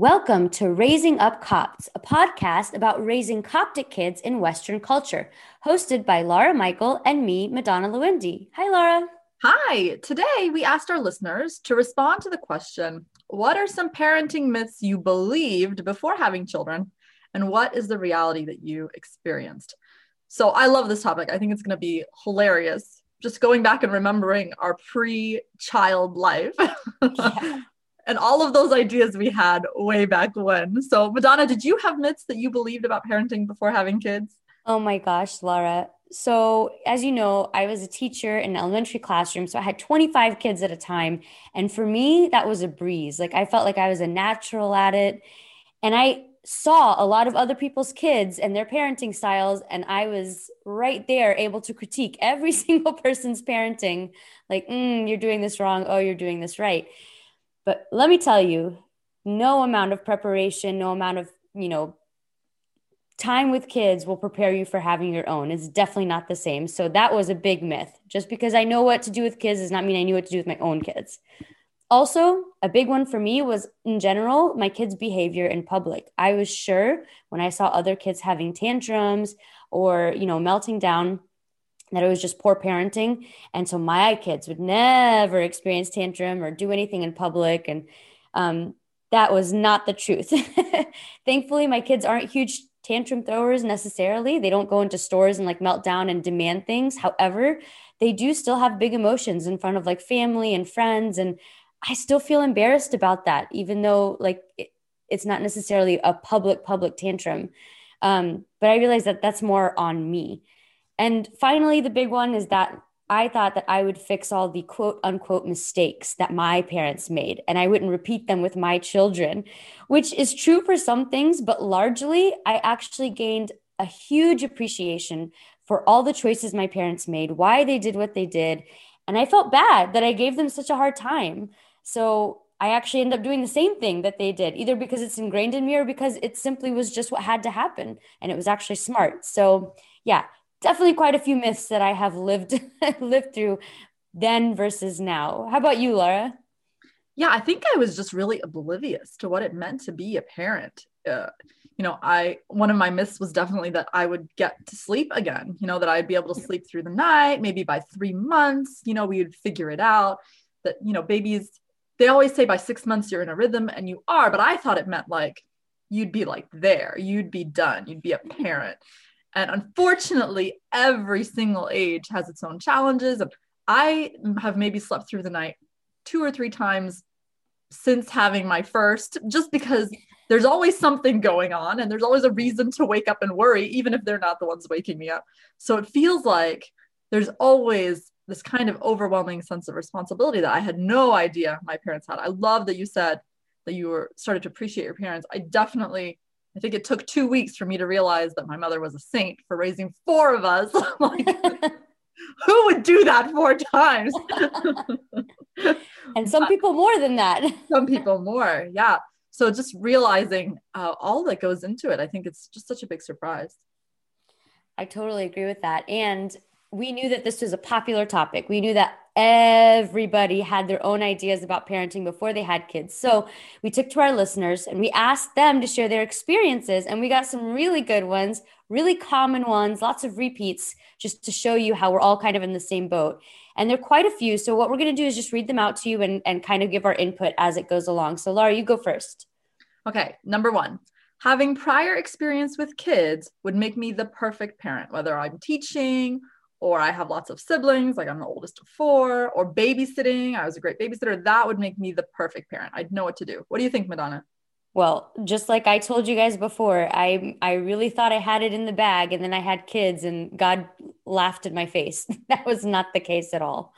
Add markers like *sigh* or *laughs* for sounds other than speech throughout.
Welcome to Raising Up Copts, a podcast about raising Coptic kids in Western culture, hosted by Laura Michael and me, Madonna Lewindi. Hi, Laura. Hi. Today, we asked our listeners to respond to the question What are some parenting myths you believed before having children? And what is the reality that you experienced? So, I love this topic. I think it's going to be hilarious. Just going back and remembering our pre child life. *laughs* Yeah and all of those ideas we had way back when. So, Madonna, did you have myths that you believed about parenting before having kids? Oh my gosh, Laura. So, as you know, I was a teacher in an elementary classroom. So, I had 25 kids at a time. And for me, that was a breeze. Like, I felt like I was a natural at it. And I saw a lot of other people's kids and their parenting styles. And I was right there able to critique every *laughs* single person's parenting like, mm, you're doing this wrong. Oh, you're doing this right. But let me tell you, no amount of preparation, no amount of, you know, time with kids will prepare you for having your own. It's definitely not the same. So that was a big myth. Just because I know what to do with kids does not mean I knew what to do with my own kids. Also, a big one for me was in general, my kids' behavior in public. I was sure when I saw other kids having tantrums or, you know, melting down, that it was just poor parenting. And so my kids would never experience tantrum or do anything in public. And um, that was not the truth. *laughs* Thankfully, my kids aren't huge tantrum throwers necessarily. They don't go into stores and like melt down and demand things. However, they do still have big emotions in front of like family and friends. And I still feel embarrassed about that, even though like it, it's not necessarily a public, public tantrum. Um, but I realize that that's more on me. And finally, the big one is that I thought that I would fix all the quote unquote mistakes that my parents made and I wouldn't repeat them with my children, which is true for some things, but largely I actually gained a huge appreciation for all the choices my parents made, why they did what they did. And I felt bad that I gave them such a hard time. So I actually end up doing the same thing that they did, either because it's ingrained in me or because it simply was just what had to happen. And it was actually smart. So, yeah, definitely quite a few myths that I have lived *laughs* lived through then versus now. How about you, Laura? Yeah, I think I was just really oblivious to what it meant to be a parent. Uh, you know, I one of my myths was definitely that I would get to sleep again. You know, that I'd be able to sleep through the night. Maybe by three months, you know, we would figure it out. That you know, babies. They always say by six months you're in a rhythm, and you are. But I thought it meant like you'd be like there, you'd be done, you'd be a parent. And unfortunately, every single age has its own challenges. I have maybe slept through the night two or three times since having my first, just because there's always something going on and there's always a reason to wake up and worry, even if they're not the ones waking me up. So it feels like there's always this kind of overwhelming sense of responsibility that I had no idea my parents had. I love that you said that you were started to appreciate your parents. I definitely I think it took two weeks for me to realize that my mother was a saint for raising four of us. *laughs* like, *laughs* who would do that four times? *laughs* and some people more than that. some people more, yeah. So just realizing uh, all that goes into it, I think it's just such a big surprise. I totally agree with that. And we knew that this was a popular topic. We knew that everybody had their own ideas about parenting before they had kids. So we took to our listeners and we asked them to share their experiences. And we got some really good ones, really common ones, lots of repeats, just to show you how we're all kind of in the same boat. And there are quite a few. So what we're going to do is just read them out to you and, and kind of give our input as it goes along. So, Laura, you go first. Okay. Number one. Having prior experience with kids would make me the perfect parent, whether I'm teaching or I have lots of siblings, like I'm the oldest of four, or babysitting. I was a great babysitter. That would make me the perfect parent. I'd know what to do. What do you think, Madonna? Well, just like I told you guys before, I I really thought I had it in the bag, and then I had kids, and God laughed in my face. *laughs* that was not the case at all.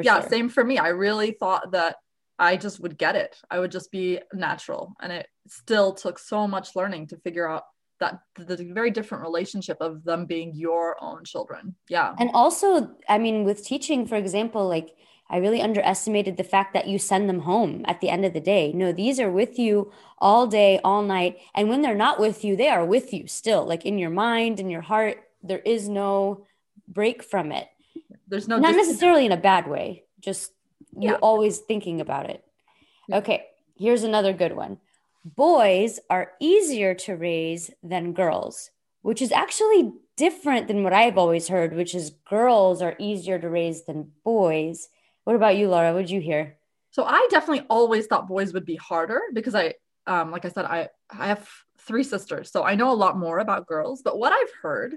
yeah, sure. same for me. I really thought that I just would get it. I would just be natural, and it still took so much learning to figure out that the very different relationship of them being your own children. Yeah. And also, I mean, with teaching, for example, like I really underestimated the fact that you send them home at the end of the day. No, these are with you all day, all night. And when they're not with you, they are with you still, like in your mind, in your heart. There is no break from it. There's no, not necessarily in a bad way, just yeah. you're always thinking about it. Okay, here's another good one. Boys are easier to raise than girls, which is actually different than what I've always heard, which is girls are easier to raise than boys. What about you, Laura? What did you hear? So I definitely always thought boys would be harder because I, um, like I said, I I have three sisters, so I know a lot more about girls. But what I've heard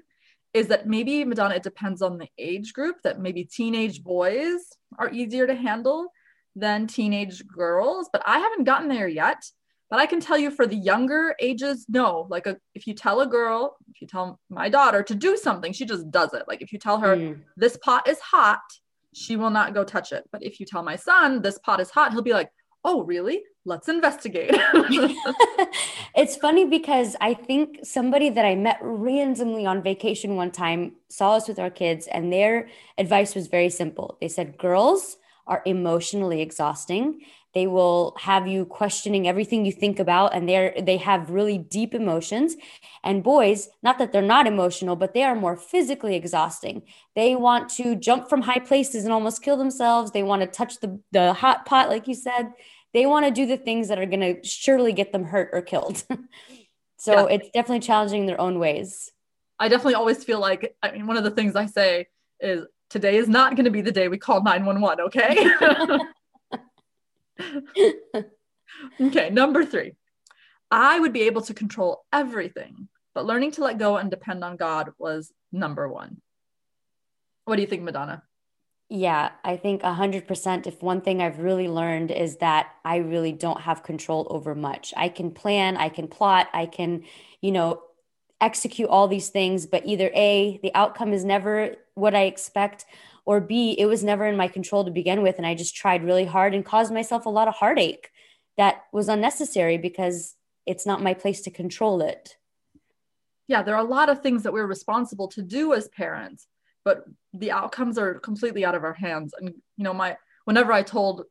is that maybe Madonna, it depends on the age group. That maybe teenage boys are easier to handle than teenage girls, but I haven't gotten there yet. But I can tell you for the younger ages, no. Like a, if you tell a girl, if you tell my daughter to do something, she just does it. Like if you tell her mm. this pot is hot, she will not go touch it. But if you tell my son this pot is hot, he'll be like, oh, really? Let's investigate. *laughs* *laughs* it's funny because I think somebody that I met randomly on vacation one time saw us with our kids, and their advice was very simple. They said, girls, are emotionally exhausting. They will have you questioning everything you think about and they're they have really deep emotions. And boys, not that they're not emotional, but they are more physically exhausting. They want to jump from high places and almost kill themselves. They want to touch the the hot pot like you said. They want to do the things that are going to surely get them hurt or killed. *laughs* so yeah. it's definitely challenging in their own ways. I definitely always feel like I mean one of the things I say is today is not going to be the day we call 911, okay? *laughs* *laughs* okay, number three. I would be able to control everything, but learning to let go and depend on God was number one. What do you think, Madonna? Yeah, I think 100%. If one thing I've really learned is that I really don't have control over much. I can plan, I can plot, I can, you know, execute all these things, but either A, the outcome is never what I expect, or B, it was never in my control to begin with. And I just tried really hard and caused myself a lot of heartache that was unnecessary because it's not my place to control it. Yeah, there are a lot of things that we're responsible to do as parents, but the outcomes are completely out of our hands. And, you know, my, whenever I told,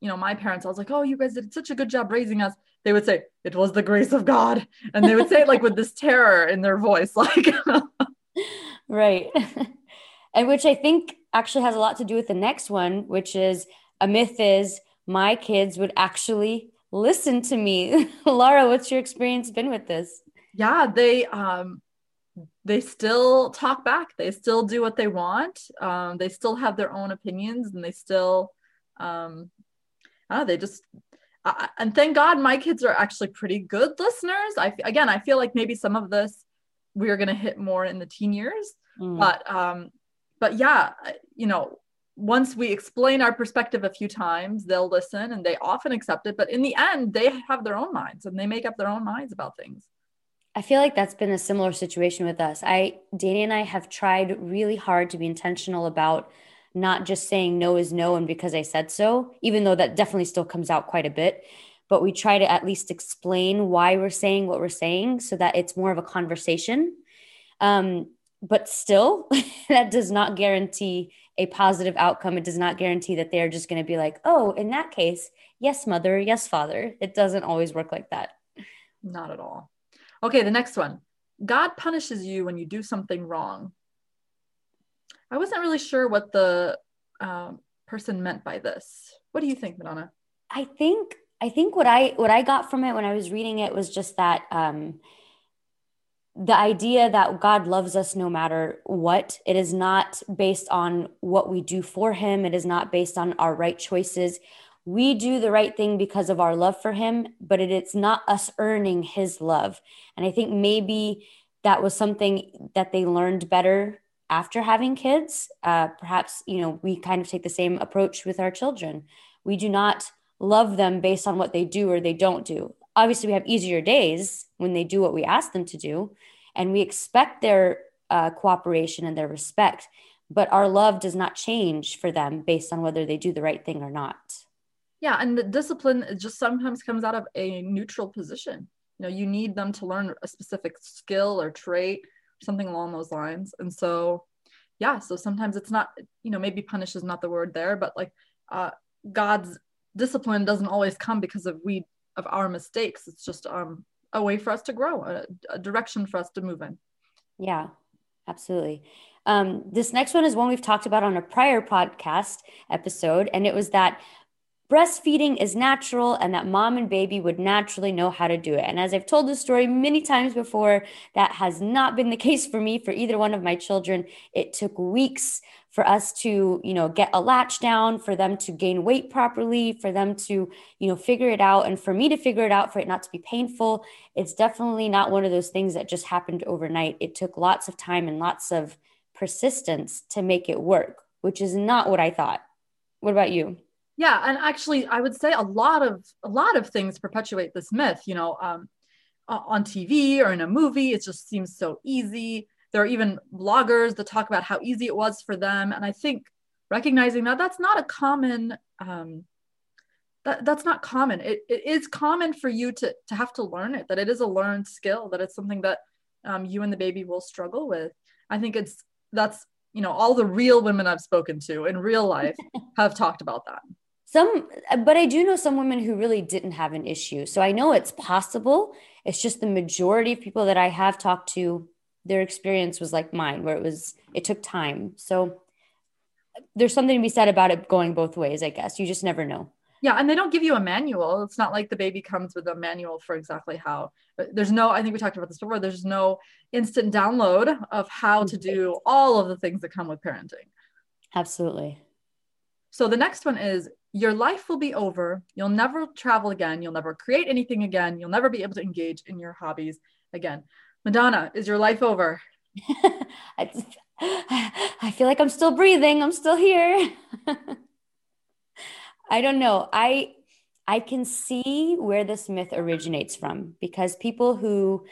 you know, my parents, I was like, oh, you guys did such a good job raising us they would say it was the grace of god and they would say it like with this terror in their voice *laughs* like *laughs* right *laughs* and which i think actually has a lot to do with the next one which is a myth is my kids would actually listen to me *laughs* laura what's your experience been with this yeah they um they still talk back they still do what they want um they still have their own opinions and they still um know, they just uh, and thank God my kids are actually pretty good listeners. I again, I feel like maybe some of this we're going to hit more in the teen years, mm. but um, but yeah, you know, once we explain our perspective a few times, they'll listen and they often accept it. But in the end, they have their own minds and they make up their own minds about things. I feel like that's been a similar situation with us. I, Danny and I have tried really hard to be intentional about not just saying no is no and because I said so, even though that definitely still comes out quite a bit. But we try to at least explain why we're saying what we're saying so that it's more of a conversation. Um, but still, *laughs* that does not guarantee a positive outcome. It does not guarantee that they're just going to be like, oh, in that case, yes, mother, yes, father. It doesn't always work like that. Not at all. Okay, the next one God punishes you when you do something wrong. I wasn't really sure what the um, person meant by this. What do you think, Madonna? I think I think what I what I got from it when I was reading it was just that um, the idea that God loves us no matter what. It is not based on what we do for Him. It is not based on our right choices. We do the right thing because of our love for Him, but it, it's not us earning His love. And I think maybe that was something that they learned better after having kids. Uh, perhaps, you know, we kind of take the same approach with our children. We do not love them based on what they do or they don't do. Obviously, we have easier days when they do what we ask them to do, and we expect their uh, cooperation and their respect. But our love does not change for them based on whether they do the right thing or not. Yeah, and the discipline just sometimes comes out of a neutral position. You know, you need them to learn a specific skill or trait something along those lines and so yeah so sometimes it's not you know maybe punish is not the word there but like uh god's discipline doesn't always come because of we of our mistakes it's just um a way for us to grow a, a direction for us to move in yeah absolutely um, this next one is one we've talked about on a prior podcast episode and it was that breastfeeding is natural and that mom and baby would naturally know how to do it. And as I've told this story many times before, that has not been the *laughs* case for me for either one of my children. It took weeks for us to, you know, get a latch down, for them to gain weight properly, for them to, you know, figure it out and for me to figure it out for it not to be painful. It's definitely not one of those things that just happened overnight. It took lots of time and lots of persistence to make it work, which is not what I thought. What about you? yeah and actually i would say a lot of a lot of things perpetuate this myth you know um, on tv or in a movie it just seems so easy there are even bloggers that talk about how easy it was for them and i think recognizing that that's not a common um, that, that's not common it, it is common for you to to have to learn it that it is a learned skill that it's something that um, you and the baby will struggle with i think it's that's you know all the real women i've spoken to in real life *laughs* have talked about that some, but I do know some women who really didn't have an issue. So I know it's possible. It's just the majority of people that I have talked to, their experience was like mine, where it was, it took time. So there's something to be said about it going both ways, I guess. You just never know. Yeah, and they don't give you a manual. It's not like the baby comes with a manual for exactly how. There's no, I think we talked about this before, there's no instant download of how to do all of the things that come with parenting. Absolutely. So the next one is your life will be over. You'll never travel again. You'll never create anything again. You'll never be able to engage in your hobbies again. Madonna, is your life over? *laughs* I feel like I'm still breathing. I'm still here. *laughs* I don't know. I I can see where this myth originates from because people who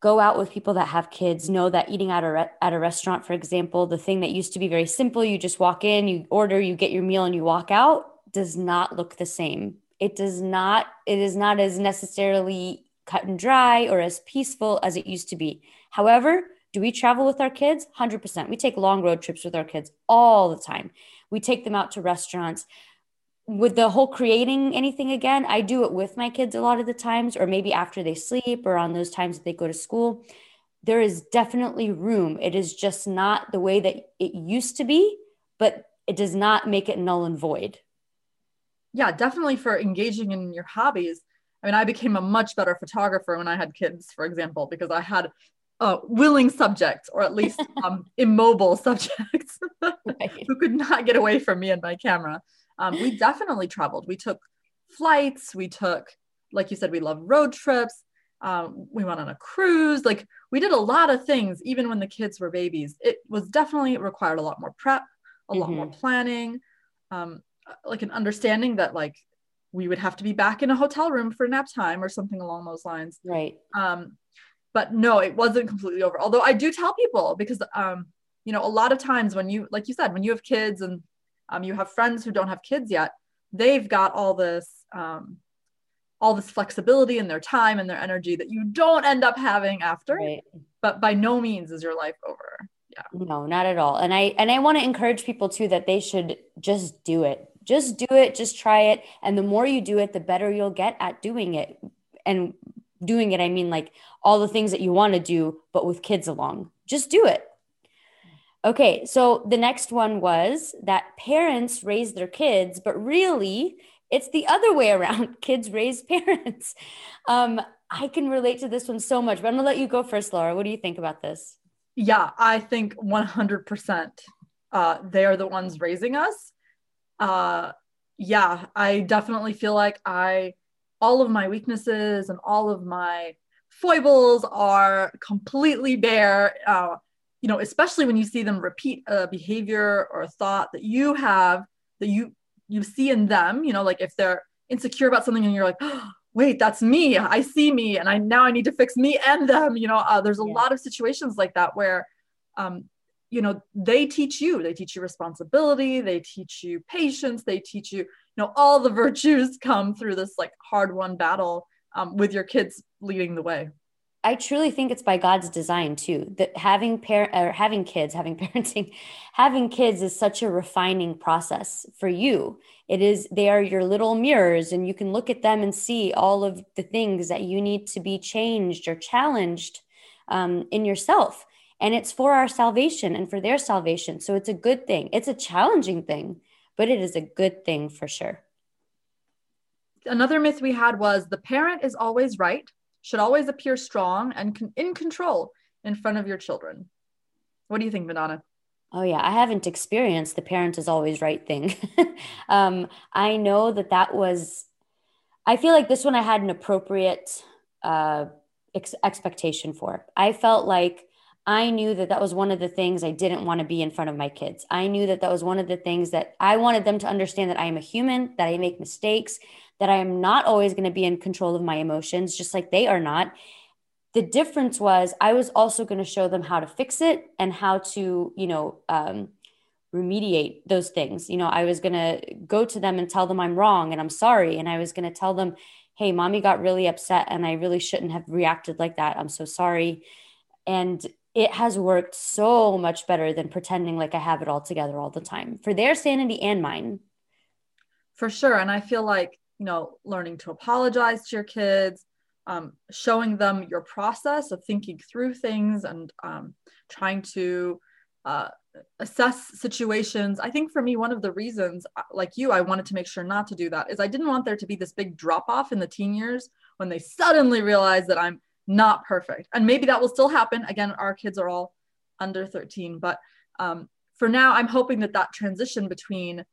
go out with people that have kids know that eating at a re- at a restaurant for example the thing that used to be very simple you just walk in you order you get your meal and you walk out does not look the same it does not it is not as necessarily cut and dry or as peaceful as it used to be however do we travel with our kids 100% we take long road trips with our kids all the time we take them out to restaurants with the whole creating anything again, I do it with my kids a lot of the times, or maybe after they sleep or on those times that they go to school. There is definitely room. It is just not the way that it used to be, but it does not make it null and void. Yeah, definitely for engaging in your hobbies. I mean, I became a much better photographer when I had kids, for example, because I had uh, willing subjects, or at least *laughs* um, immobile subjects, *laughs* right. who could not get away from me and my camera um, we definitely traveled. We took flights. We took, like you said, we love road trips. Um, we went on a cruise. Like we did a lot of things, even when the kids were babies. It was definitely it required a lot more prep, a mm-hmm. lot more mm-hmm. planning, um, like an understanding that like we would have to be back in a hotel room for nap time or something along those lines. Right. Um, but no, it wasn't completely over. Although I do tell people because um, you know, a lot of times when you, like you said, when you have kids and um, you have friends who don't have kids yet they've got all this um, all this flexibility in their time and their energy that you don't end up having after right. but by no means is your life over yeah no not at all and i and i want to encourage people too that they should just do it just do it just try it and the more you do it the better you'll get at doing it and doing it i mean like all the things that you want to do but with kids along just do it Okay, so the next one was that parents raise their kids, but really it's the other way around. *laughs* Kids raise parents. Um, I can relate to this one so much, but I'm gonna let you go first, Laura. What do you think about this? Yeah, I think 100% uh, they are the ones raising us. Uh, yeah, I definitely feel like I, all of my weaknesses and all of my foibles are completely bare. Uh, you know, especially when you see them repeat a behavior or a thought that you have that you you see in them, you know, like if they're insecure about something and you're like, oh, wait, that's me. I see me, and I now I need to fix me and them. You know, uh, there's a yeah. lot of situations like that where, um, you know, they teach you. They teach you responsibility. They teach you patience. They teach you, you know, all the *laughs* virtues come through this like hard won battle um, with your kids leading the way. I truly think it's by God's design too. That having parent or having kids, having *laughs* parenting, having kids is such a refining process for you. It is they are your little mirrors and you can look at them and see all of the things that you need to be changed or challenged um, in yourself. And it's for our salvation and for their salvation. So it's a good thing. It's a challenging thing, but it is a good thing for sure. another myth we had was the parent is always right, should always appear strong and con- in control in front of your children. What do you think, Madonna? Oh, yeah. I haven't experienced the parent is always right thing. *laughs* um, I know that that was, I feel like this one I had an appropriate uh, ex- expectation for. I felt like I knew that that was one of the things I didn't want to be in front of my kids. I knew that that was one of the things that I wanted them to understand that I am a human, that I make mistakes, that I am not always going to be in control of my emotions, just like they are not. The difference was I was also going to show them how to fix it and how to, you know, um, remediate those things. You know, I was going to go to them and tell them I'm wrong and I'm sorry. And I was going to tell them, hey, mommy got really upset and I really shouldn't have reacted like that. I'm so sorry. And it has worked so much better than pretending like I have it all together all the time for their sanity and mine. For sure. And I feel like, you know, learning to apologize to your kids, um, showing them your process of thinking through things and um, trying to uh, assess situations. I think for me, one of the reasons, uh, like you, I wanted to make sure not to do that is I didn't want there to be this big drop off in the teen years when they suddenly realize that I'm not perfect. And maybe that will still happen. Again, our kids are all under 13, but um, for now, I'm hoping that that transition between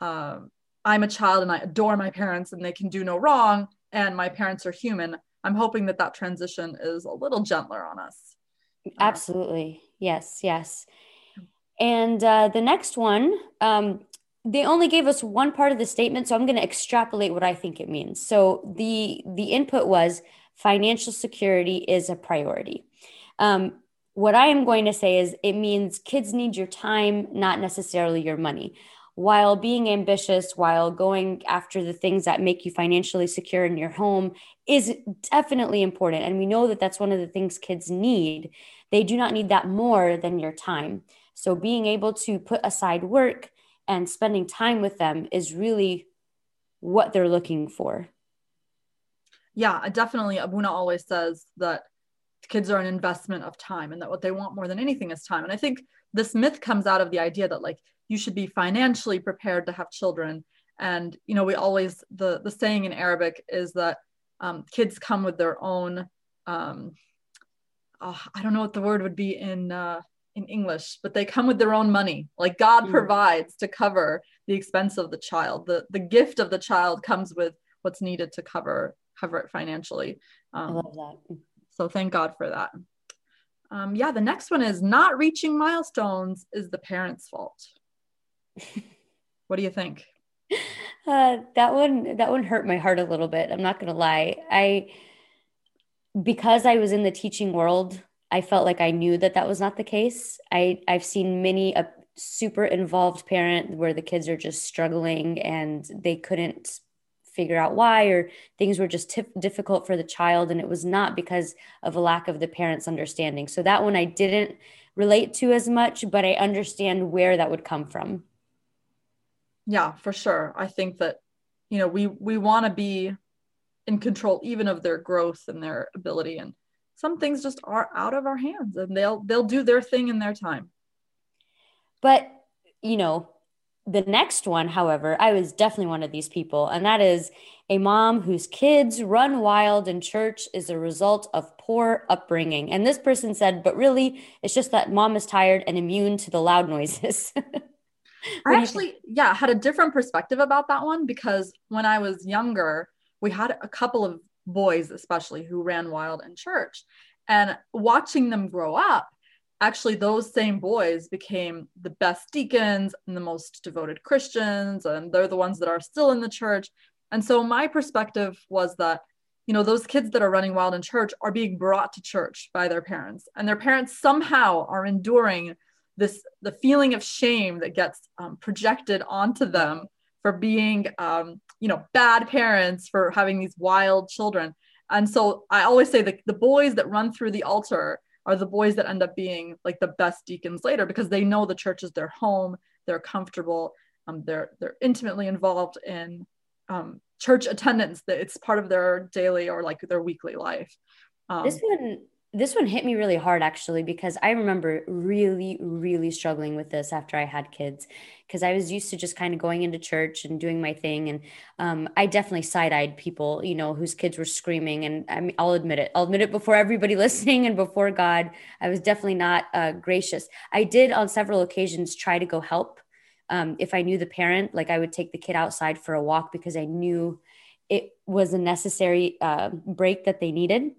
um, I'm a child and I adore my parents and they can do no wrong, and my parents are human. I'm hoping that that transition is a little gentler on us. Absolutely. Yes, yes. And uh, the next one, um, they only gave us one part of the statement, so I'm going to extrapolate what I think it means. So the the input was financial security is a priority. Um, what I am going to say is it means kids need your time, not necessarily your money. While being ambitious, while going after the things that make you financially secure in your home is definitely important. And we know that that's one of the things kids need. They do not need that more than your time. So being able to put aside work and spending time with them is really what they're looking for yeah, definitely. Abuna always says that kids are an investment of time and that what they want more than anything is time. And I think this myth comes out of the idea that like you should be financially prepared to have children. And you know, we always the the saying in Arabic is that um, kids come with their own. Um, oh, I don't know what the word would be in uh, in English, but they come with their own money. Like God mm. provides to cover the expense of the child. The the gift of the child comes with what's needed to cover cover it financially. Um, I love that. So thank God for that. Um, yeah, the next one is not reaching milestones is the parents' fault. *laughs* what do you think? Uh, that one that one hurt my heart a little bit. I'm not gonna lie. I because I was in the teaching world, I felt like I knew that that was not the case. I I've seen many a super involved parent where the kids are just struggling and they couldn't figure out why or things were just difficult for the child and it was not because of a lack of the parents understanding. So that one i didn't relate to as much but i understand where that would come from. Yeah for sure. I think that you know we we want to be in control even of their growth and their ability and some things just are out of our hands and they'll they'll do their thing in their time. But you know the next one, however, I was definitely one of these people, and that is a mom whose kids run wild in church is a result of poor upbringing. And this person said, but really, it's just that mom is tired and immune to the loud noises. *laughs* I actually, yeah, had a different perspective about that one because when I was younger, we had a couple of boys, especially, who ran wild in church. And watching them grow up, actually those same boys became the best deacons and the most devoted Christians and they're the ones that are still in the church. And so my perspective was that you know those kids that are running wild in church are being brought to church by their parents and their parents somehow are enduring this the feeling of shame that gets um, projected onto them for being um, you know bad parents for having these wild children and so i always say that the boys that run through the altar are the boys that end up being like the best deacons later because they know the church is their home they're comfortable um, they're they're intimately involved in um, church attendance that it's part of their daily or like their weekly life. Um, this one this one hit me really hard actually because I remember really, really struggling with this after I had kids because I was used to just kind of going into church and doing my thing. And um, I definitely side eyed people, you know, whose kids were screaming. And I mean, I'll admit it. I'll admit it before everybody *laughs* listening and before God. I was definitely not uh, gracious. I did on several occasions try to go help. Um, if I knew the parent, like I would take the kid outside for a walk because I knew it was a necessary uh, break that they needed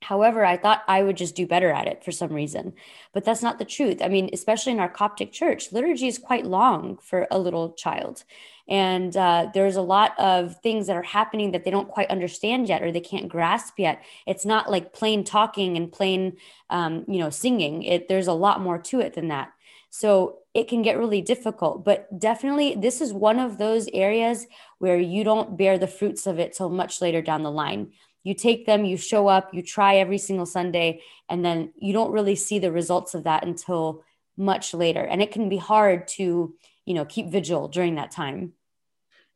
However, I thought I would just do better at it for some reason. But that's not the truth. I mean, especially in our Coptic church, liturgy is quite long for a little child. And uh, there's a lot of things that are happening that they don't quite understand yet or they can't grasp yet. It's not like plain talking and plain, um, you know, singing. It, there's a lot more to it than that. So it can get really difficult. But definitely, this is one of those areas where you don't bear the fruits of it till much later down the line you take them, you show up, you try every single Sunday, and then you don't really see the results of that until much later. And it can be hard to, you know, keep vigil during that time.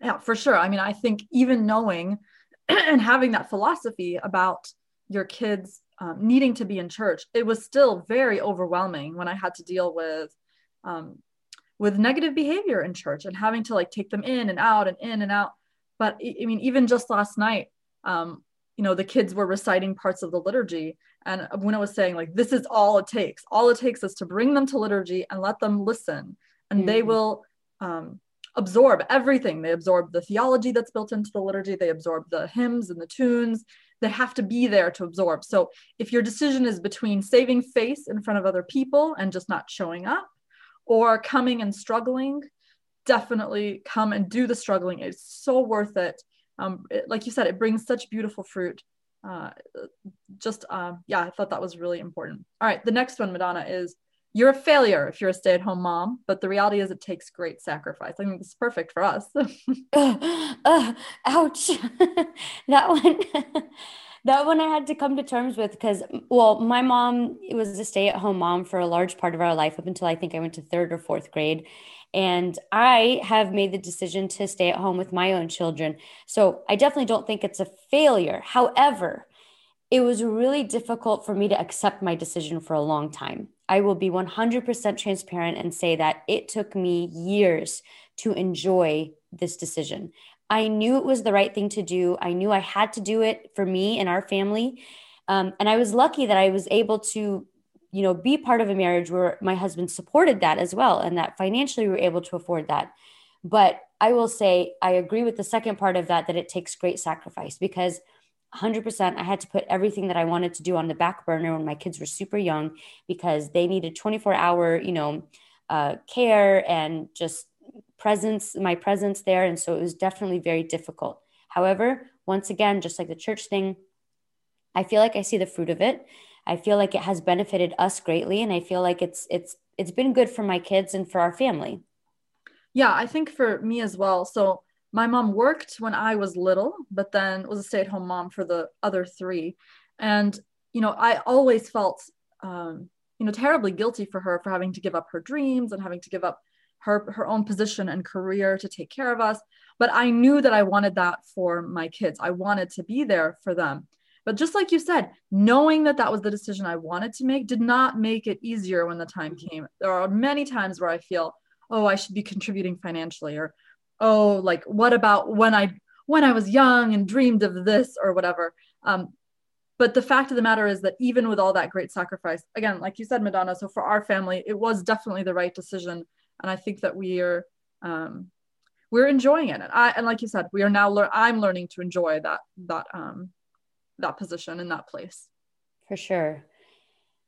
Yeah, for sure. I mean, I think even knowing *clears throat* and having that philosophy about your kids um, needing to be in church, it was still very overwhelming when I had to deal with um, with negative behavior in church and having to like take them in and out and in and out. But I mean, even just last night, um, you know the kids were reciting parts of the liturgy. And i was saying like this is all it takes. All it takes is to bring them to liturgy and let them listen. And mm-hmm. they will um, absorb everything. They absorb the theology that's built into the liturgy. They absorb the hymns and the tunes. They have to be there to absorb. So if your decision is between saving face in front of other people and just not showing up or coming and struggling definitely come and do the struggling. It's so worth it um, it, like you said, it brings such beautiful fruit. Uh, just, uh, yeah, I thought that was really important. All right, the next one, Madonna, is you're a failure if you're a stay at home mom, but the reality is it takes great sacrifice. I mean, it's perfect for us. *laughs* *laughs* uh, ouch. *laughs* that one. That one I had to come to terms with because, well, my mom was a stay at home mom for a large part of our life up until I think I went to third or fourth grade. And I have made the decision to stay at home with my own children. So I definitely don't think it's a failure. However, it was really difficult for me to accept my decision for a long time. I will be 100% transparent and say that it took me years to enjoy this decision. I knew it was the right thing to do. I knew I had to do it for me and our family. Um, and I was lucky that I was able to you know be part of a marriage where my husband supported that as well and that financially we were able to afford that but i will say i agree with the second part of that that it takes great sacrifice because 100% i had to put everything that i wanted to do on the back burner when my kids were super young because they needed 24 hour you know uh, care and just presence my presence there and so it was definitely very difficult however once again just like the church thing i feel like i see the fruit of it I feel like it has benefited us greatly and I feel like it's it's it's been good for my kids and for our family. Yeah, I think for me as well. So my mom worked when I was little, but then was a stay-at-home mom for the other three. And you know, I always felt um, you know, terribly guilty for her for having to give up her dreams and having to give up her her own position and career to take care of us. But I knew that I wanted that for my kids. I wanted to be there for them. But just like you said, knowing that that was the decision I wanted to make did not make it easier when the time came. There are many times where I feel, oh, I should be contributing financially, or oh, like what about when I when I was young and dreamed of this or whatever. Um, but the fact of the matter is that even with all that great sacrifice, again, like you said, Madonna, so for our family, it was definitely the right decision, and I think that we are. Um, we're enjoying it, and I and like you said, we are now. I'm learning to enjoy that that um, that position in that place. For sure.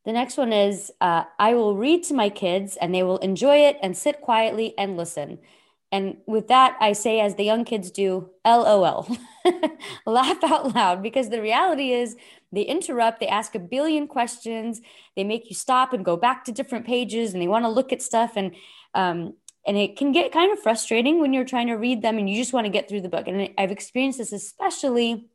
The next one is uh, I will read to my kids and they will enjoy it and sit quietly and listen. And with that, I say, as the young kids do, LOL, *laughs* laugh out loud, because the reality is they interrupt, they ask a billion questions, they make you stop and go back to different pages, and they want to look at stuff. And, um, and it can get kind of frustrating when you're trying to read them and you just want to get through the book. And I've experienced this especially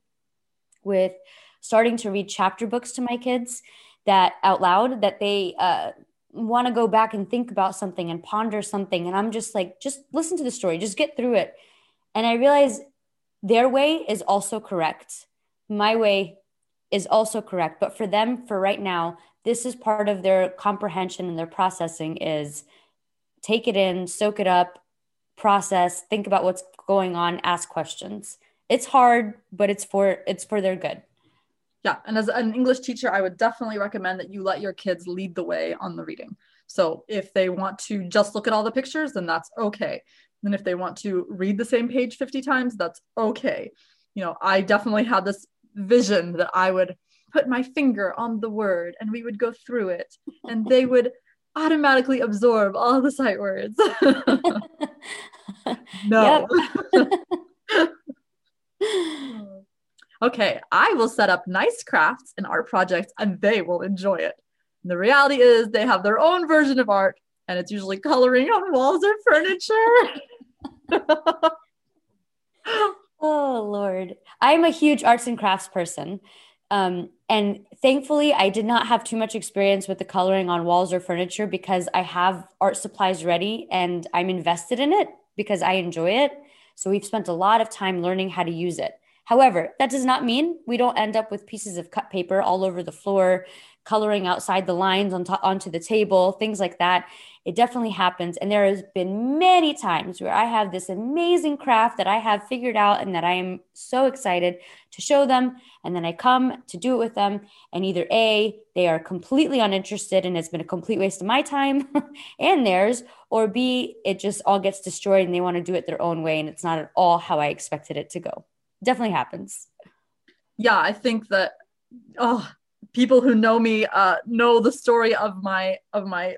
with starting to read chapter books to my kids that out loud that they uh, want to go back and think about something and ponder something and i'm just like just listen to the story just get through it and i realize their way is also correct my way is also correct. But for them, for right now, this is part of their comprehension and their processing is take it in, soak it up, process, think about what's going on, ask questions. It's hard, but it's for it's for their good. Yeah, and as an English teacher, I would definitely recommend that you let your kids lead the way on the reading. So if they want to just look at all the pictures, then that's okay. And if they want to read the same page 50 times, that's okay. You know, I definitely had this vision that I would put my finger on the word and we would go through it and they would automatically absorb all the sight words. *laughs* *laughs* no. *laughs* okay, I will set up nice crafts and art projects and they will enjoy it. And the reality is they have their own version of art and it's usually coloring on walls or furniture. *laughs* oh Lord. I'm a huge arts and crafts person. Um, and thankfully, I did not have too much experience with the coloring on walls or furniture because I have art supplies ready and I'm invested in it because I enjoy it. So we've spent a lot of time learning how to use it. However, that does not mean we don't end up with pieces of cut paper all over the floor, coloring outside the lines on onto the table, things like that. It definitely happens. And there has been many times where I have this amazing craft that I have figured out and that I am so excited to show them. And then I come to do it with them. And either A, they are completely uninterested and it's been a complete waste of my time *laughs* and theirs, or B, it just all gets destroyed and they want to do it their own way. And it's not at all how I expected it to go. Definitely happens. Yeah, I think that, oh, people who know me uh, know the story of my of my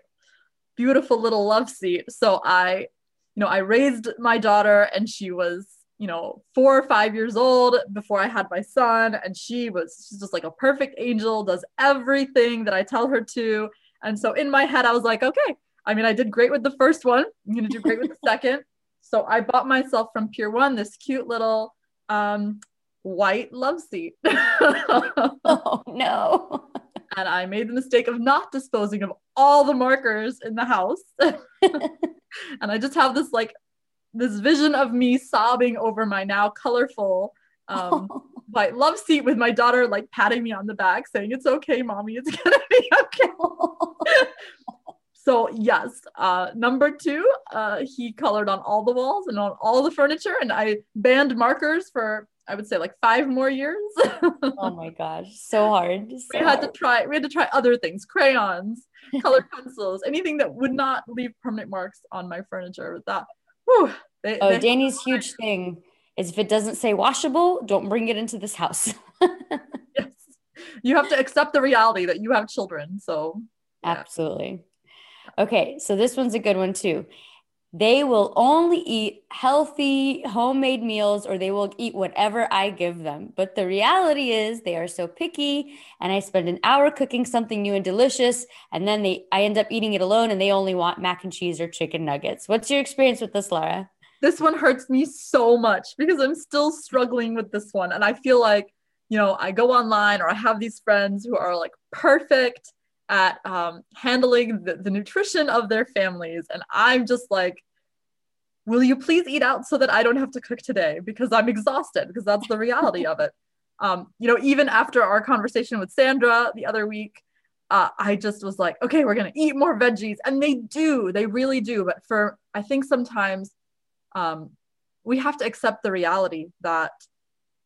beautiful little love seat. So I, you know, I raised my daughter and she was, you know, four or five years old before I had my son. And she was she's just like a perfect angel, does everything that I tell her to. And so in my head, I was like, okay, I mean, I did great with the first one. I'm going to do great with the *laughs* second. So I bought myself from Pier One this cute little um, white love seat. *laughs* oh, no and I made the mistake of not disposing of all the markers in the house. *laughs* and I just have this like this vision of me sobbing over my now colorful um *laughs* white love seat with my daughter like patting me on the back saying it's okay mommy it's gonna be okay so yes uh number two uh he colored on all the walls and on all the furniture and i banned markers for I would say like five more years. oh my gosh, so hard. *laughs* So we had to try. We had to try other things: crayons, *laughs* colored pencils, anything that would not leave permanent marks on my furniture. With that, whew, they, oh, they Danny's huge thing is if it doesn't say washable, don't bring it into this house. *laughs* yes, you have to accept the reality that you have children. So yeah. absolutely. Okay, so this one's a good one too. They will only eat healthy homemade meals or they will eat whatever I give them. But the reality is they are so picky and I spend an hour cooking something new and delicious and then they I end up eating it alone and they only want mac and cheese or chicken nuggets. What's your experience with this, Laura? This one hurts me so much because I'm still struggling with this one and I feel like, you know, I go online or I have these friends who are like perfect at um, handling the, the nutrition of their families. And I'm just like, will you please eat out so that I don't have to cook today because I'm exhausted because that's the reality of it. Um, you know, even after our conversation with Sandra the other week, uh, I just was like, okay, we're gonna eat more veggies, and they do, they really do. But for I think sometimes um, we have to accept the reality that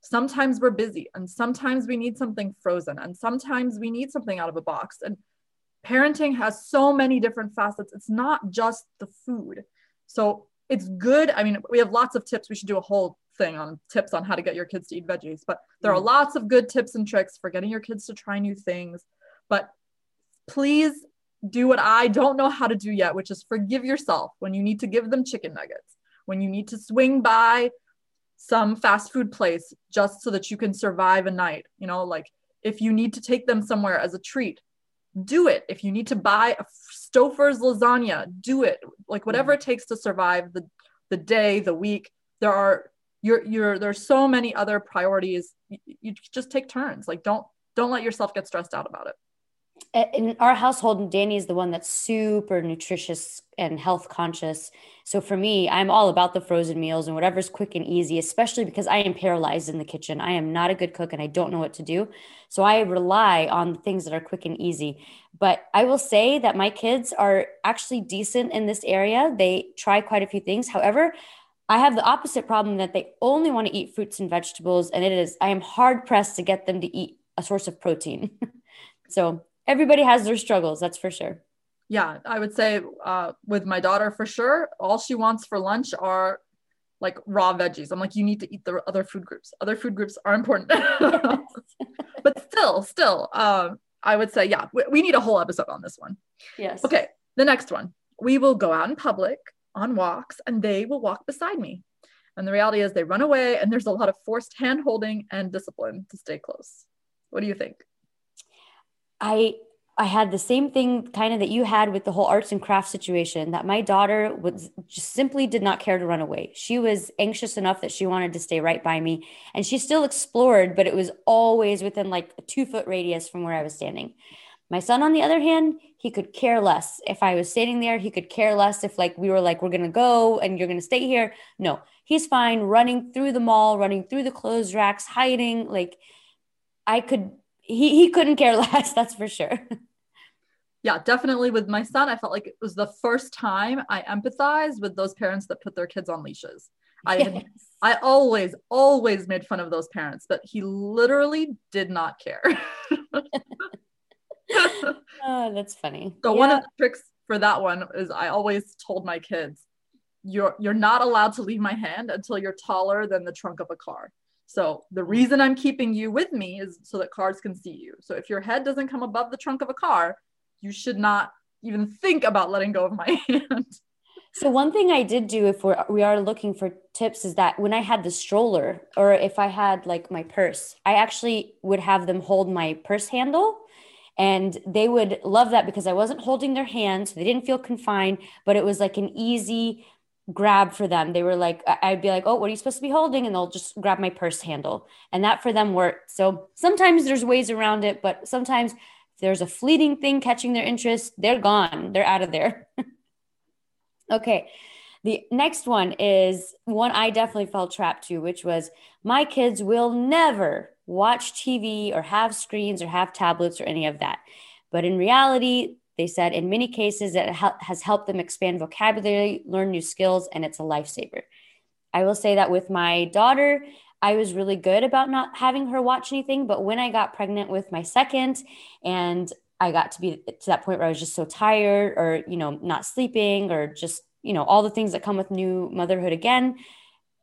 sometimes we're busy, and sometimes we need something frozen, and sometimes we need something out of a box, and parenting has so many different facets. It's not just the food. So it's good. I mean, we have lots of tips. We should do a whole thing on tips on how to get your kids to eat veggies, but there are mm. lots of good tips and tricks for getting your kids to try new things. But please do what I don't know how to do yet, which is forgive yourself when you need to give them chicken nuggets, when you need to swing by some fast food place just so that you can survive a night. You know, like if you need to take them somewhere as a treat, do it. If you need to buy a Stouffer's lasagna, do it. Like whatever mm-hmm. it takes to survive the the day, the week. There are you're you're there's so many other priorities. You, you just take turns. Like don't don't let yourself get stressed out about it. In our household, Danny is the one that's super nutritious and health conscious. So for me, I'm all about the frozen meals and whatever's quick and easy, especially because I am paralyzed in the kitchen. I am not a good cook and I don't know what to do. So I rely on things that are quick and easy. But I will say that my kids are actually decent in this area. They try quite a few things. However, I have the opposite problem that they only want to eat fruits and vegetables. And it is, I am hard pressed to get them to eat a source of protein. *laughs* so everybody has their struggles, that's for sure. Yeah, I would say uh, with my daughter for sure, all she wants for lunch are like raw veggies. I'm like, you need to eat the other food groups. Other food groups are important. *laughs* but still, still, um, I would say, yeah, we, we need a whole episode on this one. Yes. Okay, the next one. We will go out in public on walks and they will walk beside me. And the reality is they run away and there's a lot of forced hand holding and discipline to stay close. What do you think? I I had the same thing kind of that you had with the whole arts and crafts situation that my daughter was just simply did not care to run away. She was anxious enough that she wanted to stay right by me and she still explored, but it was always within like a two foot radius from where I was standing. My son, on the other hand, he could care less. If I was standing there, he could care less if like we were like, we're gonna go and you're gonna stay here. No, he's fine running through the mall, running through the clothes racks, hiding. Like I could he he couldn't care *laughs* less, that's for sure. Yeah, definitely with my son, I felt like it was the first time I empathized with those parents that put their kids on leashes. I yes. had, I always always made fun of those parents, but he literally did not care. *laughs* oh, that's funny. So yeah. one of the tricks for that one is I always told my kids, you're you're not allowed to leave my hand until you're taller than the trunk of a car. So the reason I'm keeping you with me is so that cars can see you. So if your head doesn't come above the trunk of a car, you should not even think about letting go of my *laughs* hand. So one thing I did do if we're we are looking for tips is that when I had the stroller or if I had like my purse, I actually would have them hold my purse handle and they would love that because I wasn't holding their hands. So they didn't feel confined, but it was like an easy grab for them. They were like, I'd be like, oh, what are you supposed to be holding? And they'll just grab my purse handle. And that for them worked. So sometimes there's ways around it, but sometimes there's a fleeting thing catching their interest, they're gone. They're out of there. *laughs* okay. The next one is one I definitely fell trapped to, which was my kids will never watch TV or have screens or have tablets or any of that. But in reality, they said in many cases it ha- has helped them expand vocabulary, learn new skills, and it's a lifesaver. I will say that with my daughter, I was really good about not having her watch anything. But when I got pregnant with my second and I got to be to that point where I was just so tired or, you know, not sleeping or just, you know, all the things that come with new motherhood again,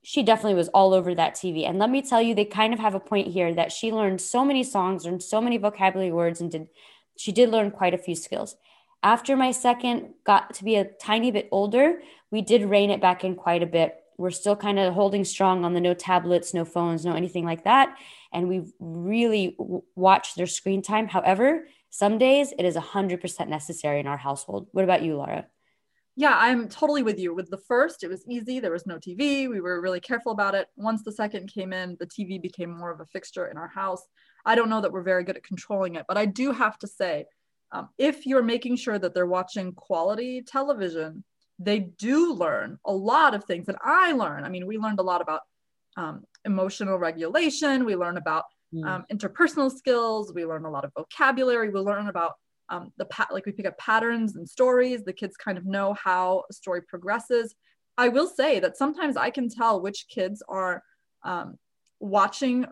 she definitely was all over that TV. And let me tell you, they kind of have a point here that she learned so many songs, learned so many vocabulary words, and did she did learn quite a few skills. After my second got to be a tiny bit older, we did rein it back in quite a bit. We're still kind of holding strong on the no tablets, no phones, no anything like that. And we really watch their screen time. However, some days it is 100% necessary in our household. What about you, Laura? Yeah, I'm totally with you. With the first, it was easy. There was no TV. We were really careful about it. Once the second came in, the TV became more of a fixture in our house. I don't know that we're very good at controlling it, but I do have to say, um, if you're making sure that they're watching quality television, they do learn a lot of things that I learn. I mean, we learned a lot about um, emotional regulation. We learn about mm. um, interpersonal skills. We learn a lot of vocabulary. We learn about um, the pat like we pick up patterns and stories the kids kind of know how a story progresses i will say that sometimes i can tell which kids are um, watching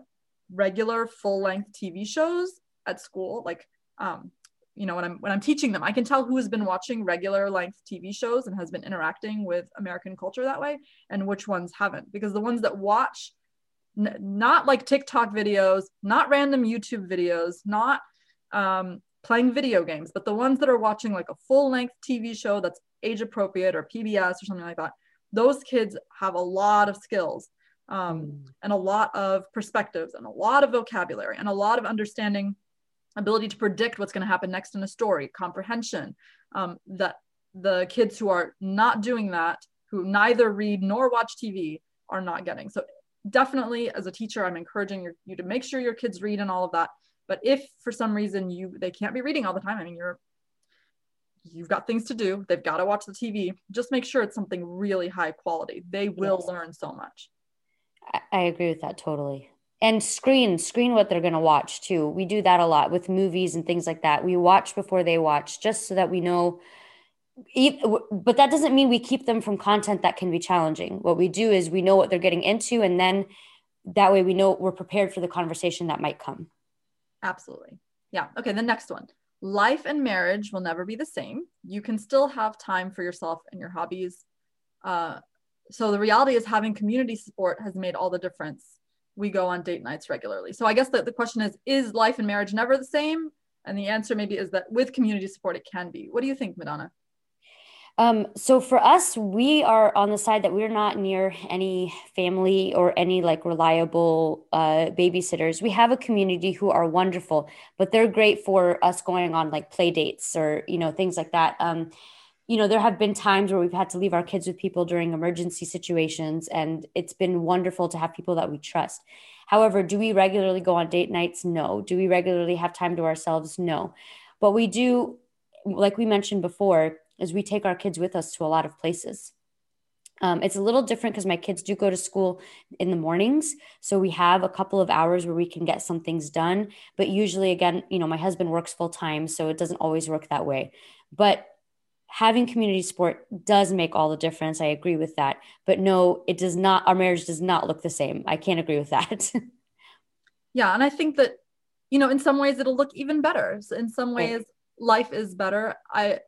regular full length tv shows at school like um, you know when i'm when i'm teaching them i can tell who has been watching regular length tv shows and has been interacting with american culture that way and which ones haven't. Because the ones that watch n- not like tiktok videos not random youtube videos not um, playing video games, but the ones that are watching like a full length TV show that's age appropriate or PBS or something like that, those kids have a lot of skills um, mm. and a lot of perspectives and a lot of vocabulary and a lot of understanding, ability to predict what's going to happen next in a story, comprehension. Um, that the kids who are not doing that, who neither read nor watch TV, are not getting. So definitely, as a teacher, I'm encouraging your, you to make sure your kids read and all of that But if for some reason you they can't be reading all the time, I mean you're you've got things to do. They've got to watch the TV. Just make sure it's something really high quality. They will yes. learn so much. I agree with that totally. And screen, screen what they're going to watch too. We do that a lot with movies and things like that. We watch before they watch just so that we know but that doesn't mean we keep them from content that can be challenging. What we do is we know what they're getting into and then that way we know we're prepared for the conversation that might come. Absolutely. Yeah. Okay, the next one. Life and marriage will never be the same. You can still have time for yourself and your hobbies. Uh, so the reality is having community support has made all the difference. We go on date nights regularly. So I guess the, the question is, is life and marriage never the same? And the answer maybe is that with community support, it can be. What do you think, Madonna? Um, so for us, we are on the side that we're not near any family or any like reliable uh, babysitters. We have a community who are wonderful, but they're great for us going on like play dates or you know things like that. Um, you know, there have been times where we've had to leave our kids with people during emergency situations, and it's been wonderful to have people that we trust. However, do we regularly go on date nights? No. Do we regularly have time to ourselves? No. But we do, like we mentioned before, is we take our kids with us to a lot of places. Um, it's a little different because my kids do go to school in the mornings. So we have a couple of hours where we can get some things done. But usually, again, you know, my husband works full time. So it doesn't always work that way. But having community support does make all the difference. I agree with that. But no, it does not, our marriage does not look the same. I can't agree with that. *laughs* yeah. And I think that, you know, in some ways it'll look even better. In some ways, right. life is better. I,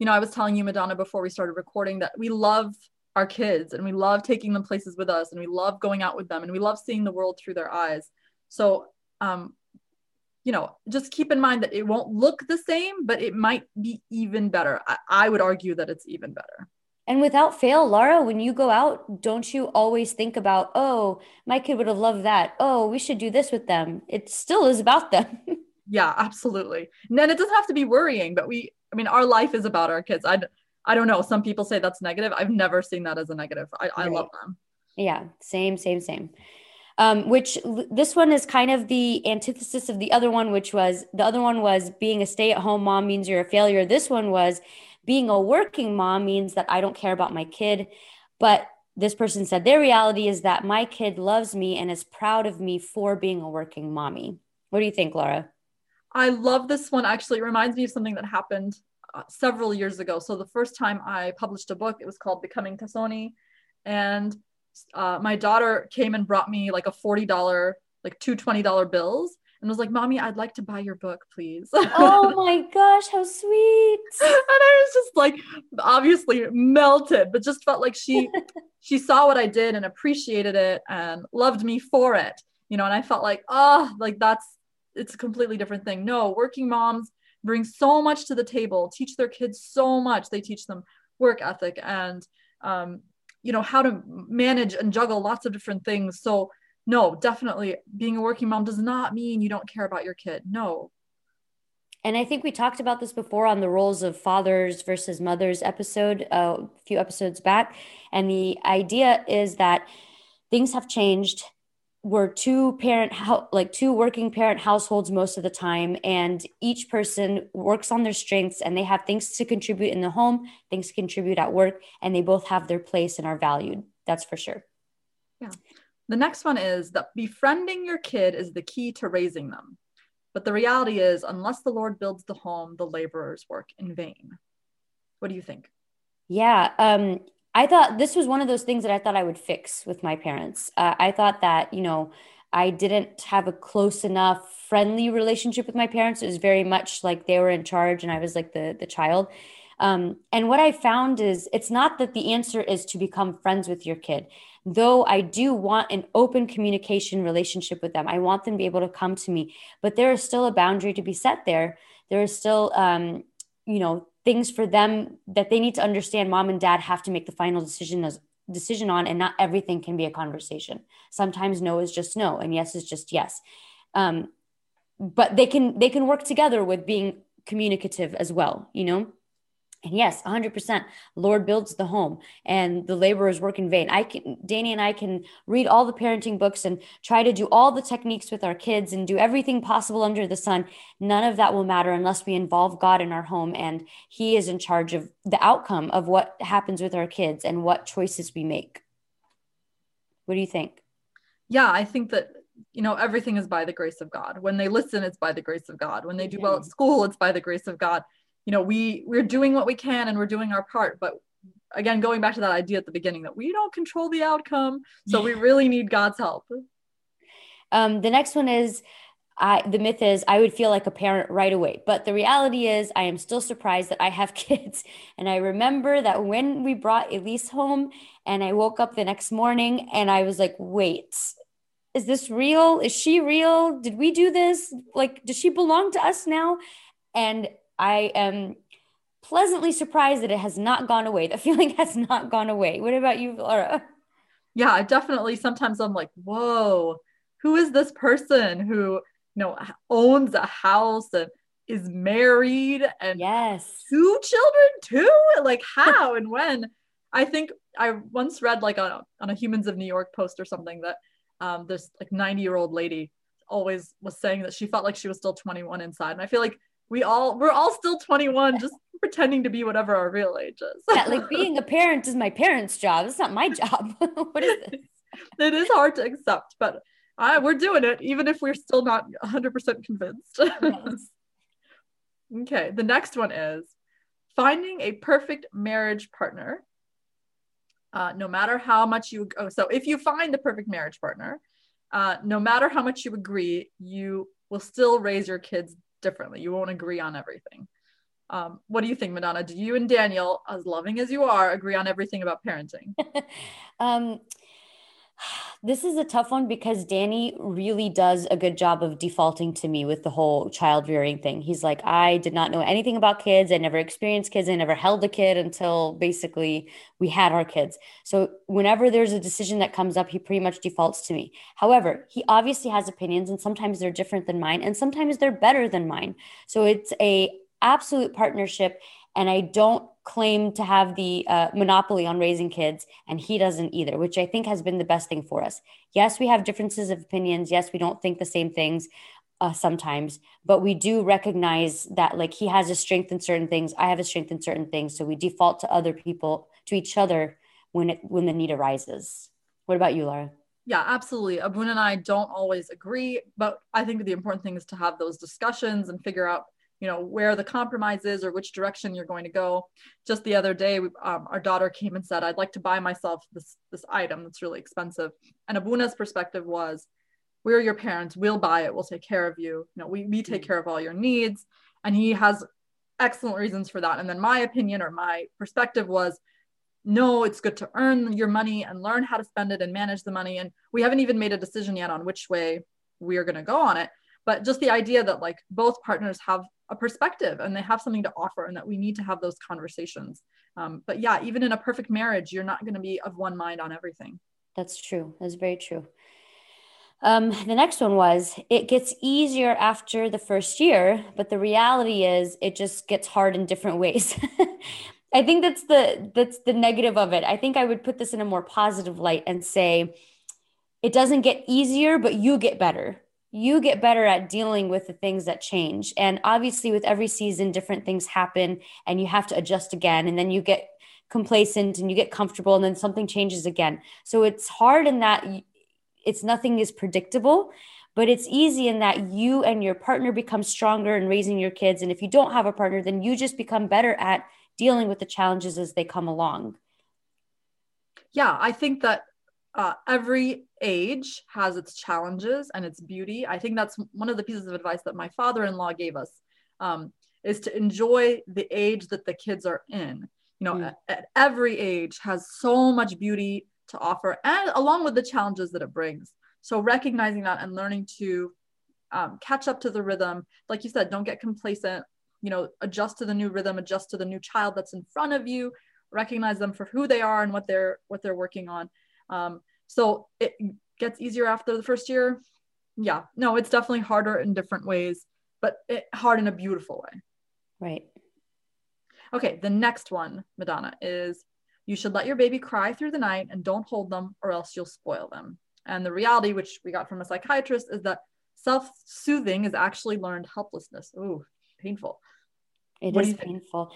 you know, I was telling you, Madonna, before we started recording, that we love our kids and we love taking them places with us and we love going out with them and we love seeing the world through their eyes. So, um, you know, just keep in mind that it won't look the same, but it might be even better. I, I would argue that it's even better. And without fail, Laura, when you go out, don't you always think about, oh, my kid would have loved that. Oh, we should do this with them. It still is about them. *laughs* yeah, absolutely. And then it doesn't have to be worrying, but we I mean, our life is about our kids. I, I don't know. Some people say that's negative. I've never seen that as a negative. I, I love them. Yeah, same, same, same. Um, which this one is kind of the antithesis of the other one, which was the other one was being a stay at home mom means you're a failure. This one was being a working mom means that I don't care about my kid. But this person said their reality is that my kid loves me and is proud of me for being a working mommy. What do you think, Laura? I love this one. Actually, it reminds me of something that happened uh, several years ago. So the first time I published a book, it was called Becoming Tassoni, and uh, my daughter came and brought me like a forty dollar, like two twenty dollar bills, and was like, "Mommy, I'd like to buy your book, please." *laughs* Oh my gosh, how sweet! *laughs* and I was just like, obviously melted, but just felt like she *laughs* she saw what I did and appreciated it and loved me for it, you know. And I felt like, oh, like that's it's a completely different thing. No, working moms bring so much to the table, teach their kids so much. They teach them work ethic and um, you know how to manage and juggle lots of different things. So no, definitely being a working mom does not mean you don't care about your kid. No. And I think we talked about this before on the roles of fathers versus mothers episode uh, a few episodes back. And the idea is that things have changed we're two parent like two working parent households most of the time and each person works on their strengths and they have things to contribute in the home things to contribute at work and they both have their place and are valued. That's for sure. Yeah. The next one is that befriending your kid is the key to raising them. But the reality is unless the lord builds the home the laborers work in vain. What do you think? Yeah um I thought this was one of those things that I thought I would fix with my parents. Uh, I thought that, you know, I didn't have a close enough friendly relationship with my parents. It was very much like they were in charge and I was like the the child. Um, and what I found is it's not that the answer is to become friends with your kid, though I do want an open communication relationship with them. I want them to be able to come to me, but there is still a boundary to be set there. There is still, um, you know, things for them that they need to understand mom and dad have to make the final decision as decision on and not everything can be a conversation. Sometimes no is just no and yes is just yes. Um, but they can they can work together with being communicative as well you know And yes, 100%. Lord builds the home and the laborers work in vain. I can, Danny and I can read all the parenting books and try to do all the techniques with our kids and do everything possible under the sun. None of that will matter unless we involve God in our home and He is in charge of the outcome of what happens with our kids and what choices we make. What do you think? Yeah, I think that you know everything is by the grace of god when they listen it's by the grace of god when they do well at mm-hmm. school it's by the grace of god you know we we're doing what we can and we're doing our part but again going back to that idea at the beginning that we don't control the outcome so we really need god's help um, the next one is I, the myth is I would feel like a parent right away. But the reality is, I am still surprised that I have *laughs* kids. And I remember that when we brought Elise home and I woke up the next morning and I was like, wait, is this real? Is she real? Did we do this? Like, does she belong to us now? And I am pleasantly surprised that it has not gone away. The *laughs* feeling has not gone away. What about you, Laura? Yeah, I definitely sometimes I'm like, whoa, who is this person who, you know, owns a house and is married and yes, two children too? Like how and when? I think I once read like on a, on a Humans of New York post or something that um, this like 90 year old lady always was saying that she felt like she was still 21 inside. And I feel like we all we're all still 21 just pretending to be whatever our real age is. Yeah like being a parent is my parents job. It's not my job. *laughs* What is this *laughs* it is hard to accept but I, we're doing it even if we're still not 100% convinced. Yes. *laughs* okay the next one is finding a perfect marriage partner uh, no matter how much you oh, so if you find the perfect marriage partner uh, no matter how much you agree you will still raise your kids differently. You won't agree on everything. Um, what do you think, Madonna? Do you and Daniel, as loving as you are, agree on everything about parenting? *laughs* um, this is a tough one because Danny really does a good job of defaulting to me with the whole child rearing thing. He's like, I did not know anything about kids. I never experienced kids. I never held a kid until basically we had our kids. So whenever there's a decision that comes up, he pretty much defaults to me. However, he obviously has opinions and sometimes they're different than mine and sometimes they're better than mine. So it's a absolute partnership and I don't claim to have the uh, monopoly on raising kids, and he doesn't either, which I think has been the best thing for us. Yes, we have differences of opinions. Yes, we don't think the same things uh, sometimes, but we do recognize that like he has a strength in certain things, I have a strength in certain things, so we default to other people, to each other when it when the need arises. What about you, Laura? Yeah, absolutely. Abuna and I don't always agree, but I think the important thing is to have those discussions and figure out you know where the compromise is or which direction you're going to go. Just the other day um, our daughter came and said i'd like to buy myself this this item that's really expensive. And abuna's perspective was we're your parents. We'll buy it. We'll take care of you. You know we, we take care of all your needs. And he has excellent reasons for that. And then my opinion or my perspective was no it's good to earn your money and learn how to spend it and manage the money. And we haven't even made a decision yet on which way we are going to go on it but just the idea that like both partners have a perspective and they have something to offer and that we need to have those conversations. Um, but yeah even in a perfect marriage you're not going to be of one mind on everything. That's true. That's very true. Um, the next one was it gets easier after the first year but the reality is it just gets hard in different ways. *laughs* I think that's the that's the negative of it. I think i would put this in a more positive light and say it doesn't get easier but you get better you get better at dealing with the things that change. And obviously, with every season, different things happen and you have to adjust again. And then you get complacent and you get comfortable and then something changes again. So it's hard in that it's nothing is predictable, but it's easy in that you and your partner become stronger in raising your kids. And if you don't have a partner, then you just become better at dealing with the challenges as they come along. Yeah, I think that uh, every age has its challenges and its beauty. I think that's one of the pieces of advice that my father-in-law gave us um, is to enjoy the age that the kids are in. You know, mm. at, at every age has so much beauty to offer, and along with the challenges that it brings. So recognizing that and learning to um, catch up to the rhythm, like you said, don't get complacent. You know, adjust to the new rhythm, adjust to the new child that's in front of you. Recognize them for who they are and what they're what they're working on um, so it gets easier after the first year. Yeah, no, it's definitely harder in different ways, but it, hard in a beautiful way. Right. Okay, the next one, Madonna, is you should let your baby cry through the night and don't hold them or else you'll spoil them. And the reality, which we got from a psychiatrist, is that self soothing is actually learned helplessness. Ooh, painful. It what is painful.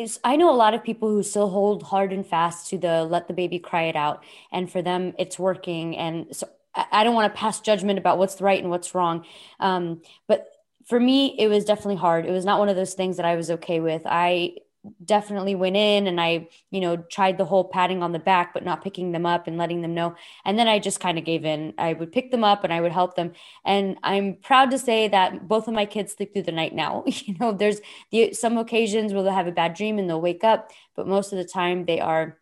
It's, I know a lot of people who still hold hard and fast to the let the baby cry it out. And for them, it's working. And so I don't want to pass judgment about what's right and what's wrong. Um, but for me, it was definitely hard. It was not one of those things that I was okay with. I definitely went in and I, you know, tried the whole patting on the back, but not picking them up and letting them know. And then I just kind of gave in. I would pick them up and I would help them. And I'm proud to say that both of my kids sleep through the night now. *laughs* you know, there's the, some occasions where they'll have a bad dream and they'll wake up, but most of the time they are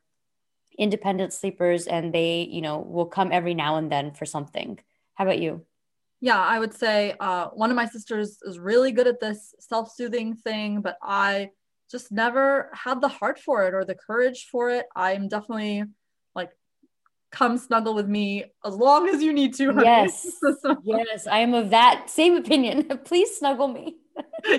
independent sleepers and they, you know, will come every now and then for something. How about you? Yeah, I would say uh, one of my sisters is really good at this self soothing thing, but I just never had the heart for it or the courage for it. I'm definitely like, come snuggle with me as long as you need to. *laughs* Honey. Yes. *laughs* yes, I am of that same opinion. *laughs* Please snuggle me.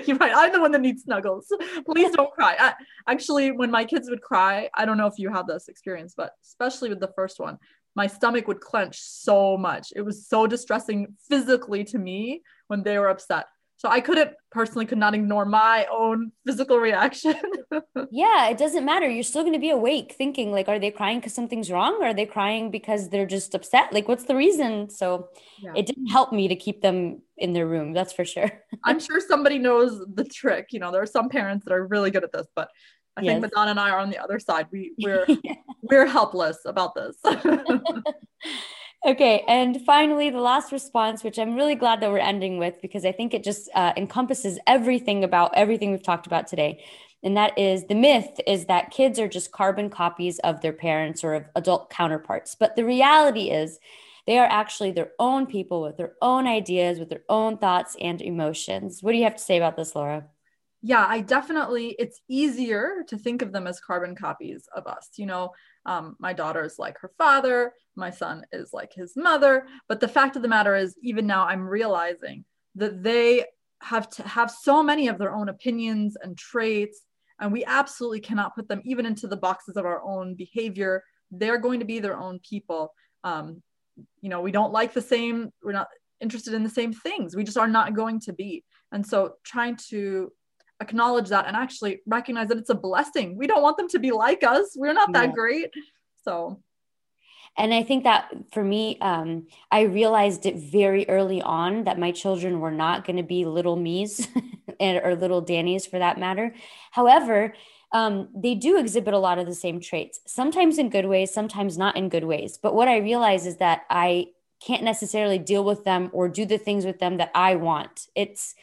You're right. I'm the one that needs snuggles. Please don't cry. I, actually, when my kids would cry, I don't know if you have this experience, but especially with the first one, my stomach would clench so much. It was so distressing physically to me when they were upset. So I couldn't personally could not ignore my own physical reaction. *laughs* yeah, it doesn't matter. You're still going to be awake thinking like are they crying cuz something's wrong or are they crying because they're just upset? Like what's the reason? So yeah. it didn't help me to keep them in their room, that's for sure. *laughs* I'm sure somebody knows the trick. You know, there are some parents that are really good at this, but I yes. think Madonna and I are on the other side. We we're *laughs* we're helpless about this. Okay, and finally, the last response, which I'm really glad that we're ending with because I think it just uh, encompasses everything about everything we've talked about today. And that is the myth is that kids are just carbon copies of their parents or of adult counterparts. But the reality is, they are actually their own people with their own ideas, with their own thoughts and emotions. What do you have to say about this, Laura? Yeah, I definitely, it's easier to think of them as carbon copies of us. You know, um, my daughter is like her father, my son is like his mother. But the fact of the matter is, even now, I'm realizing that they have to have so many of their own opinions and traits, and we absolutely cannot put them even into the boxes of our own behavior. They're going to be their own people. Um, you know, we don't like the same, we're not interested in the same things. We just are not going to be. And so, trying to acknowledge that and actually recognize that it's a blessing. We don't want them to be like us. We're not that yeah. great. So and I think that for me, um, I realized it very early on that my children were not going to be little me's *laughs* and, or little Danny's for that matter. However, um, they do exhibit a lot of the same traits, sometimes in good ways, sometimes not in good ways. But what I realize is that I can't necessarily deal with them or do the things with them that I want. It's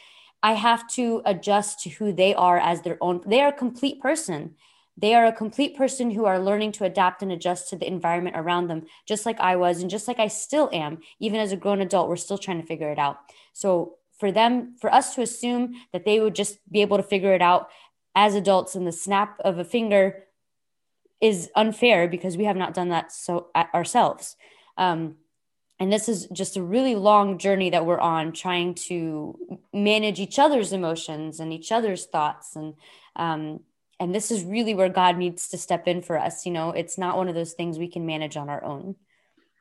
I have to adjust to who they are as their own. They are a complete person. They are a complete person who are learning to adapt and adjust to the environment around them, just like I was, and just like I still am. Even as a grown adult, we're still trying to figure it out. So, for them, for us to assume that they would just be able to figure it out as adults in the snap of a finger is unfair because we have not done that so ourselves. Um, and this is just a really long journey that we're on trying to manage each other's emotions and each other's thoughts. And um, and this is really where god needs to step in for us. You know it's not one of those things we can manage on our own.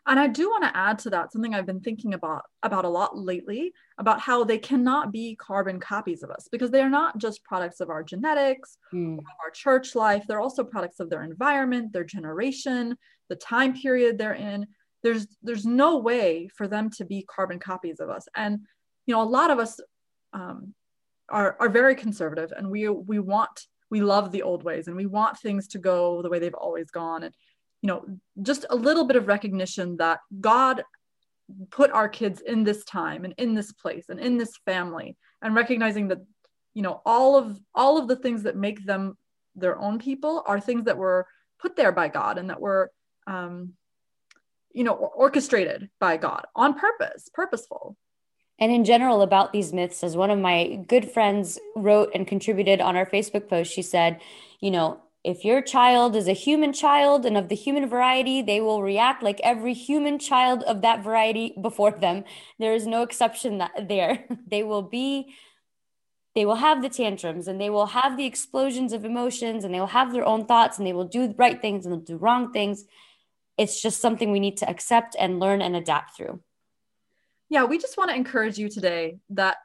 And i do want to add to that something i've been thinking about about a lot lately about how they cannot be carbon copies of us because they are not just products of our genetics mm. of our church life. They're also products of their environment their generation the time period they're in there's there's no way for them to be carbon copies of us. And you know a lot of us um, are are very conservative and we we want we love the old ways and we want things to go the way they've always gone. And you know just a little bit of recognition that god put our kids in this time and in this place and in this family and recognizing that you know all of all of the things that make them their own people are things that were put there by god and that were um, you know, orchestrated by God on purpose, purposeful. And in general, about these myths, as one of my good friends wrote and contributed on our Facebook post, she said, you know, if your child is a human child and of the human variety, they will react like every human child of that variety before them. There is no exception that there. *laughs* They will be they will have the tantrums and they will have the explosions of emotions and they will have their own thoughts and they will do right things and do wrong things. It's just something we need to accept and learn and adapt through. Yeah, we just want to encourage you today that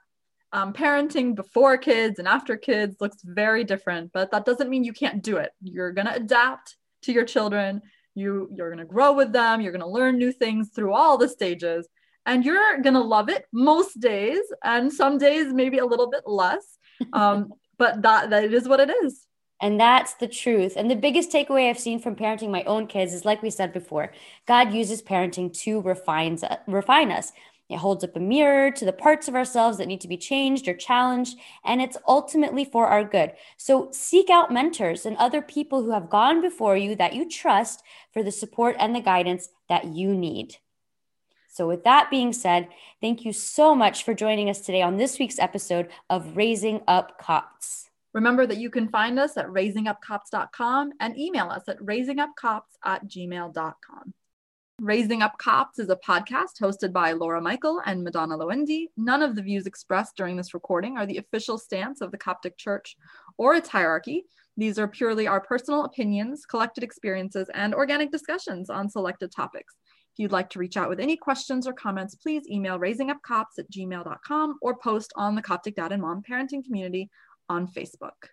um, parenting before kids and after kids looks very different, but that doesn't mean you can't do it. You're going to adapt to your children. You, you're going to grow with them. You're going to learn new things through all the stages and you're going to love it most days and some days maybe a little bit less um, *laughs* but that that is what it is and that's the truth and the biggest takeaway i've seen from parenting my own kids is like we said before god uses parenting to refine, refine us it holds up a mirror to the parts of ourselves that need to be changed or challenged, and it's ultimately for our good. So seek out mentors and other people who have gone before you that you trust for the support and the guidance that you need. So, with that being said, thank you so much for joining us today on this week's episode of Raising Up Copts. Remember that you can find us at raisingupcopts.com and email us at raisingupcopts at gmail.com. Raising Up Copts is a podcast hosted by Laura Michael and Madonna Loendi. None of the views expressed during this recording are the official stance of the Coptic Church or its hierarchy. These are purely our personal opinions, collected experiences, and organic discussions on selected topics. If you'd like to reach out with any questions or comments, please email raisingupcopts at gmail.com or post on the Coptic Dad and Mom Parenting Community on Facebook.